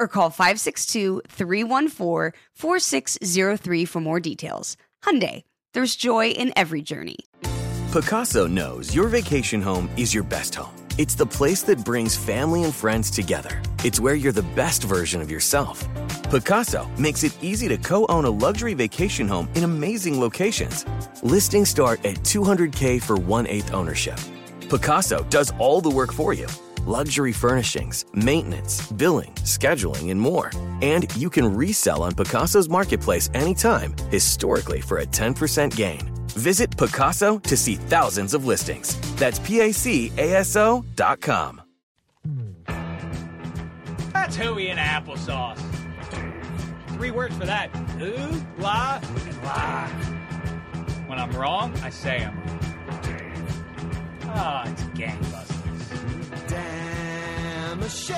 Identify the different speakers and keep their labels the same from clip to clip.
Speaker 1: or call 562-314-4603 for more details. Hyundai, there's joy in every journey.
Speaker 2: Pacaso knows your vacation home is your best home. It's the place that brings family and friends together. It's where you're the best version of yourself. Pacaso makes it easy to co-own a luxury vacation home in amazing locations. Listings start at 200K for one-eighth ownership. Pacaso does all the work for you luxury furnishings, maintenance, billing, scheduling, and more. And you can resell on Pacaso's marketplace anytime, historically for a 10% gain. Visit Pacaso to see thousands of listings. That's dot com.
Speaker 3: That's hooey and applesauce. Three words for that. Ooh, la, la. When I'm wrong, I say I'm wrong. Ah, it's
Speaker 4: Damn a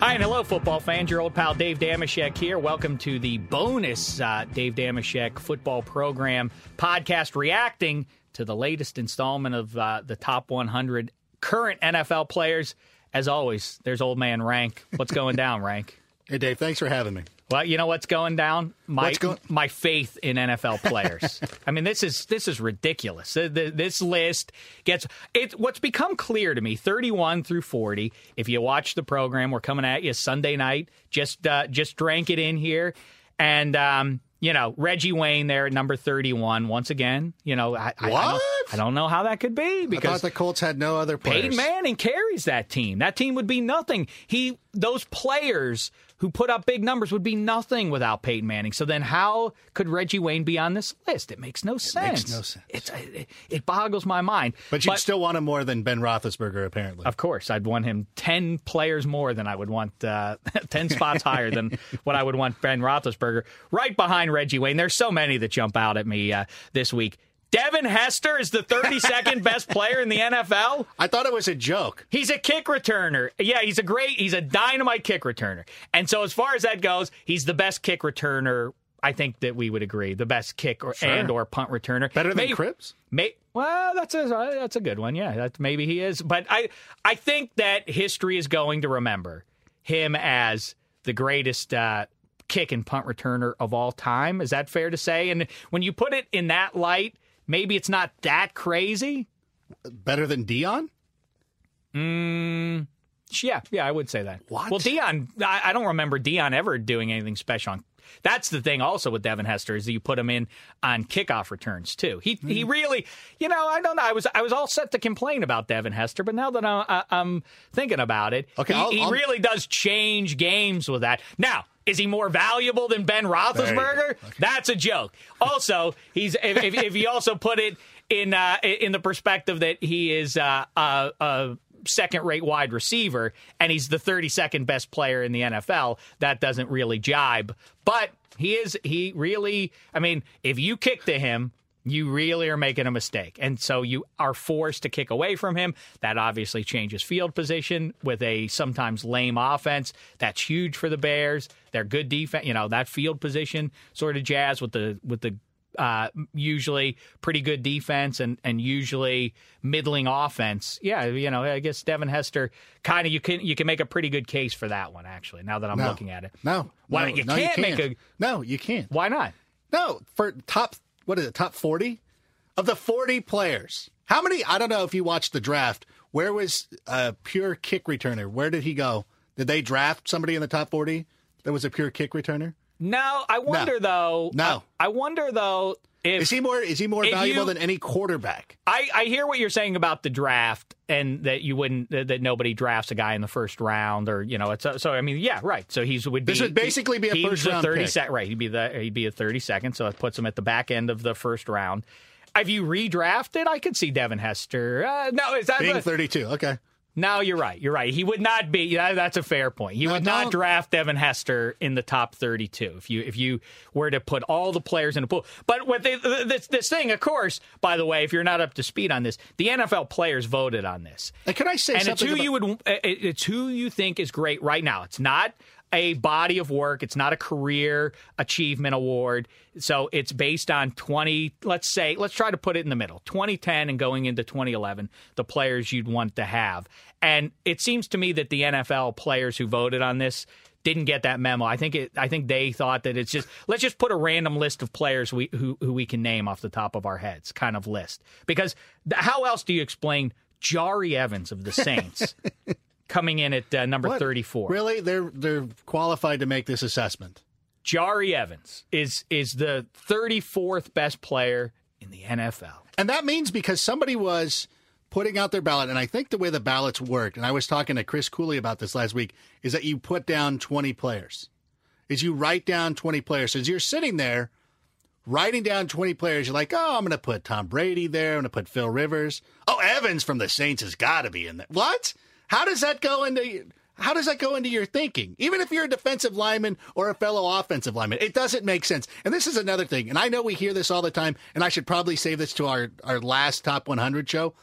Speaker 3: Hi and hello, football fans. Your old pal Dave Dameshek here. Welcome to the bonus uh, Dave Dameshek football program podcast reacting to the latest installment of uh, the top 100 current NFL players. As always, there's old man Rank. What's going down, Rank?
Speaker 5: Hey, Dave, thanks for having me.
Speaker 3: Well, you know what's going down? My
Speaker 5: go-
Speaker 3: my faith in NFL players. I mean, this is this is ridiculous. Th- th- This list gets it. What's become clear to me, thirty-one through forty. If you watch the program, we're coming at you Sunday night. Just uh, just drank it in here, and um, you know Reggie Wayne there at number thirty-one once again. You know, I, I- I,
Speaker 5: What?
Speaker 3: don't, I don't know how that could be because
Speaker 5: I thought the Colts had no other players.
Speaker 3: Peyton Manning carries that team. That team would be nothing. He those players who put up big numbers would be nothing without Peyton Manning. So then how could Reggie Wayne be on this list? It makes no sense.
Speaker 5: makes no sense.
Speaker 3: It's it, it boggles my mind.
Speaker 5: But you still want him more than Ben Roethlisberger, apparently.
Speaker 3: Of course, I'd want him 10 players more than I would want, uh, 10 spots higher than what I would want Ben Roethlisberger. Right behind Reggie Wayne. There's so many that jump out at me uh, this week. Devin Hester is the 32nd best player in the NFL.
Speaker 5: I thought it was a joke.
Speaker 3: He's a kick returner. Yeah, he's a great, he's a dynamite kick returner. And so, as far as that goes, he's the best kick returner. I think that we would agree, the best kick or and or punt returner.
Speaker 5: Better than
Speaker 3: May-
Speaker 5: Cribbs?
Speaker 3: May, well, that's a that's a good one. Yeah, that maybe he is. But I I think that history is going to remember him as the greatest uh, kick and punt returner of all time. Is that fair to say? And when you put it in that light, maybe it's not that crazy.
Speaker 5: Better than Deion?
Speaker 3: Yeah, yeah, I would say that.
Speaker 5: What?
Speaker 3: Well, Deion, I, I don't remember Deion ever doing anything special. On, that's the thing. Also with Devin Hester is that you put him in on kickoff returns too. He he
Speaker 5: Hmm.
Speaker 3: really, you know, I don't know. I was I was all set to complain about Devin Hester, but now that I, I, I'm thinking about it,
Speaker 5: Okay,
Speaker 3: he,
Speaker 5: I'll-
Speaker 3: he
Speaker 5: I'll-
Speaker 3: really does change games with that. Now. Is he more valuable than Ben Roethlisberger? That's a joke. Also, he's if, if, if you also put it in uh, in the perspective that he is uh, a, a second rate wide receiver and he's the 32nd best player in the NFL, that doesn't really jibe. But he is he really I mean, if you kick to him, you really are making a mistake. And so you are forced to kick away from him. That obviously changes field position with a sometimes lame offense. That's huge for the Bears. They're good defense, you know, that field position sort of jazz with the with the uh, usually pretty good defense and, and usually middling offense. Yeah, you know, I guess Devin Hester kind of you can you can make a pretty good case for that one actually. Now that I'm
Speaker 5: No.
Speaker 3: looking at it,
Speaker 5: No,
Speaker 3: Why
Speaker 5: no,
Speaker 3: you
Speaker 5: no,
Speaker 3: can't make a
Speaker 5: no, you can't.
Speaker 3: why not?
Speaker 5: No, for top what is it? Top forty of the forty players. How many? I don't know if you watched the draft. Where was a pure kick returner? Where did he go? Did they draft somebody in the top forty that was a pure kick returner?
Speaker 3: No, I wonder though.
Speaker 5: No.
Speaker 3: I, I wonder though if
Speaker 5: Is he more? Is he more valuable
Speaker 3: you-
Speaker 5: than any quarterback?
Speaker 3: I, I hear what you're saying about the draft and that you wouldn't that, that nobody drafts a guy in the first round or you know it's so I mean yeah right so he's would be
Speaker 5: This would basically be a first round
Speaker 3: 30
Speaker 5: pick.
Speaker 3: sec- right he'd be the he'd be a 30 second so it puts him at the back end of the first round. Have you redrafted? I could see Devin Hester. Uh, no, is that
Speaker 5: Being thirty-two. Okay.
Speaker 3: No, you're right. You're right. He would not be. Yeah, that's a fair point. He
Speaker 5: No,
Speaker 3: would not draft Devin Hester in the top 32 if you if you were to put all the players in a pool. But what they, this this thing, of course, by the way, if you're not up to speed on this, the NFL players voted on this,
Speaker 5: And can I say
Speaker 3: and it's who
Speaker 5: about-
Speaker 3: you would it's who you think is great right now. It's not a body of work. It's not a career achievement award. So it's based on 20, let's say, let's try to put it in the middle 2010 and going into 2011, the players you'd want to have. And it seems to me that the NFL players who voted on this didn't get that memo. I think it. I think they thought that it's just let's just put a random list of players we who who we can name off the top of our heads, kind of list. Because how else do you explain Jahri Evans of the Saints coming in at uh, number
Speaker 5: What?
Speaker 3: 34?
Speaker 5: Really, they're they're qualified to make this assessment.
Speaker 3: Jahri Evans is is the 34th best player in the NFL.
Speaker 5: And that means because somebody was putting out their ballot, and I think the way the ballots worked, and I was talking to Chris Cooley about this last week, is that you put down 20 players. Is you write down 20 players. As you're sitting there writing down 20 players, you're like, oh, I'm going to put Tom Brady there. I'm going to put Phil Rivers. Oh, Evans from the Saints has got to be in there. What? How does that go into how does that go into your thinking? Even if you're a defensive lineman or a fellow offensive lineman, it doesn't make sense. And this is another thing, and I know we hear this all the time, and I should probably save this to our, our last top 100 show.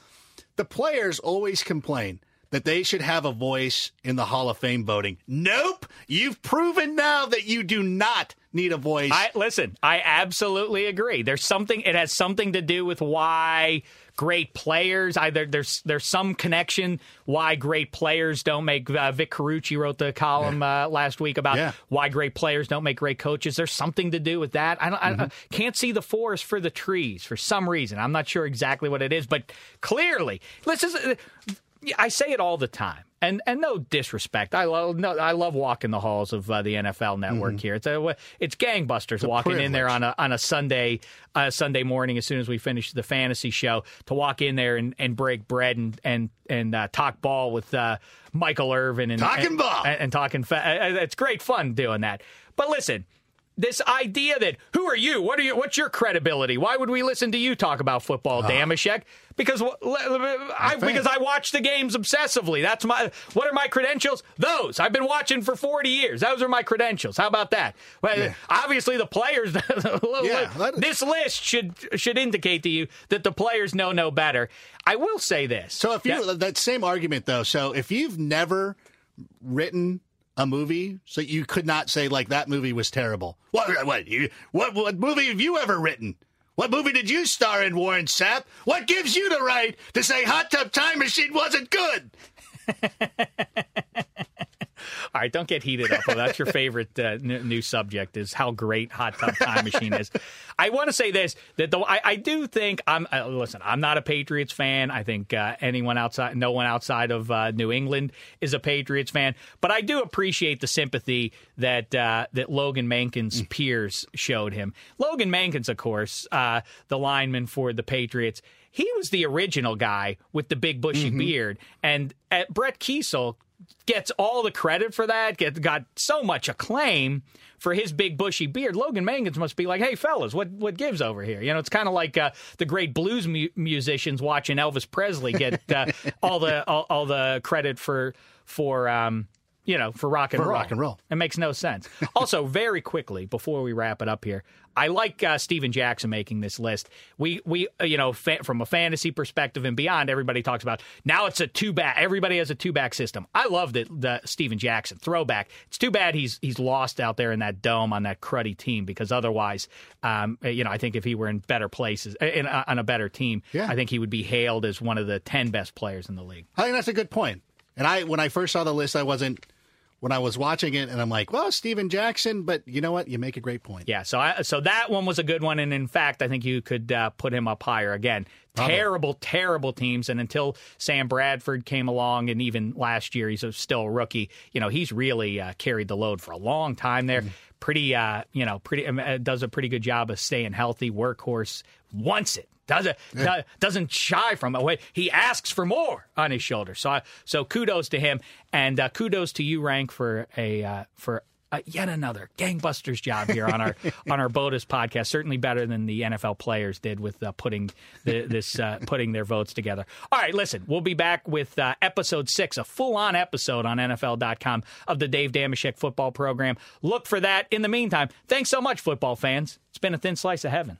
Speaker 5: The players always complain that they should have a voice in the Hall of Fame voting. Nope. You've proven now that you do not need a voice.
Speaker 3: I listen. I absolutely agree. There's something. It has something to do with why great players. Either there's there's some connection why great players don't make. Uh, Vic Carucci wrote the column uh, last week about
Speaker 5: Yeah.
Speaker 3: why great players don't make great coaches. There's something to do with that. I, don't,
Speaker 5: Mm-hmm.
Speaker 3: don't- can't see the forest for the trees for some reason. I'm not sure exactly what it is, but clearly, let's just. uh, I say it all the time, and and no disrespect. I love no, I love walking the halls of uh, the NFL Network here. It's a it's gangbusters walking in there on a on a Sunday uh, Sunday morning as soon as we finish the fantasy show to walk in there and, and break bread and and and uh, talk ball with uh, Michael Irvin and
Speaker 5: Talking
Speaker 3: and,
Speaker 5: ball.
Speaker 3: and, and talking. Fa- uh, it's great fun doing that. But listen. This idea that who are you? What are you? What's your credibility? Why would we listen to you talk about football, uh-huh. Dameshek? Because I, because I watch the games obsessively. That's my. What are my credentials? Those I've been watching for forty years. Those are my credentials. How about that? Well, obviously the players.
Speaker 5: Yeah, that-
Speaker 3: this list should should indicate to you that the players know no better. I will say this.
Speaker 5: So if you
Speaker 3: that-
Speaker 5: that same argument though, so if you've never written a movie, so you could not say like that movie was terrible. What what you, what what movie have you ever written? What movie did you star in, Warren Sapp? What gives you the right to say Hot Tub Time Machine wasn't good?
Speaker 3: All right, don't get heated up. Well, that's your favorite uh, n- new subject is how great Hot Tub Time Machine is. I want to say this that though I, I do think I'm uh, listen. I'm not a Patriots fan. I think uh, anyone outside, no one outside of uh, New England is a Patriots fan. But I do appreciate the sympathy that uh, that Logan Mankins' peers showed him. Logan Mankins, of course, uh, the lineman for the Patriots. He was the original guy with the big bushy beard, and at Brett Keisel gets all the credit for that, get, got so much acclaim for his big bushy beard. Logan Mankins must be like, hey, fellas, what, what gives over here? You know, it's kind of like uh, the great blues mu- musicians watching Elvis Presley get uh, all the all, all the credit for for um, you know, for rock and
Speaker 5: For
Speaker 3: roll.
Speaker 5: rock and roll.
Speaker 3: It makes no sense. also, very quickly before we wrap it up here, I like uh, Steven Jackson making this list. We we uh, you know fa- from a fantasy perspective and beyond, everybody talks about now it's a two back. Everybody has a two back system. I love the the Steven Jackson throwback. It's too bad he's he's lost out there in that dome on that cruddy team because otherwise, um, you know, I think if he were in better places uh, in, uh, on a better team,
Speaker 5: Yeah.
Speaker 3: I think he would be hailed as one of the ten best players in the league.
Speaker 5: I think that's a good point. And I, when I first saw the list, I wasn't. When I was watching it, and I'm like, well, Steven Jackson, but you know what? You make a great point.
Speaker 3: Yeah, so I, so that one was a good one, and in fact, I think you could uh, put him up higher again. Terrible, terrible teams, and until Sam Bradford came along, and even last year, he's still a rookie. You know, he's really uh, carried the load for a long time there. Pretty, uh, you know, pretty um, uh, does a pretty good job of staying healthy. Workhorse wants it. Does it do- doesn't shy from it. Wait, He asks for more on his shoulder. So, I, so kudos to him, and uh, kudos to you, Rank, for a uh, for uh, yet another gangbusters job here on our on our Botus podcast. Certainly better than the NFL players did with uh, putting the, this uh, putting their votes together. All right, listen, we'll be back with uh, episode six, a full on episode on NFL.com of the Dave Dameshek football program. Look for that. In the meantime, thanks so much, football fans. It's been a thin slice of heaven.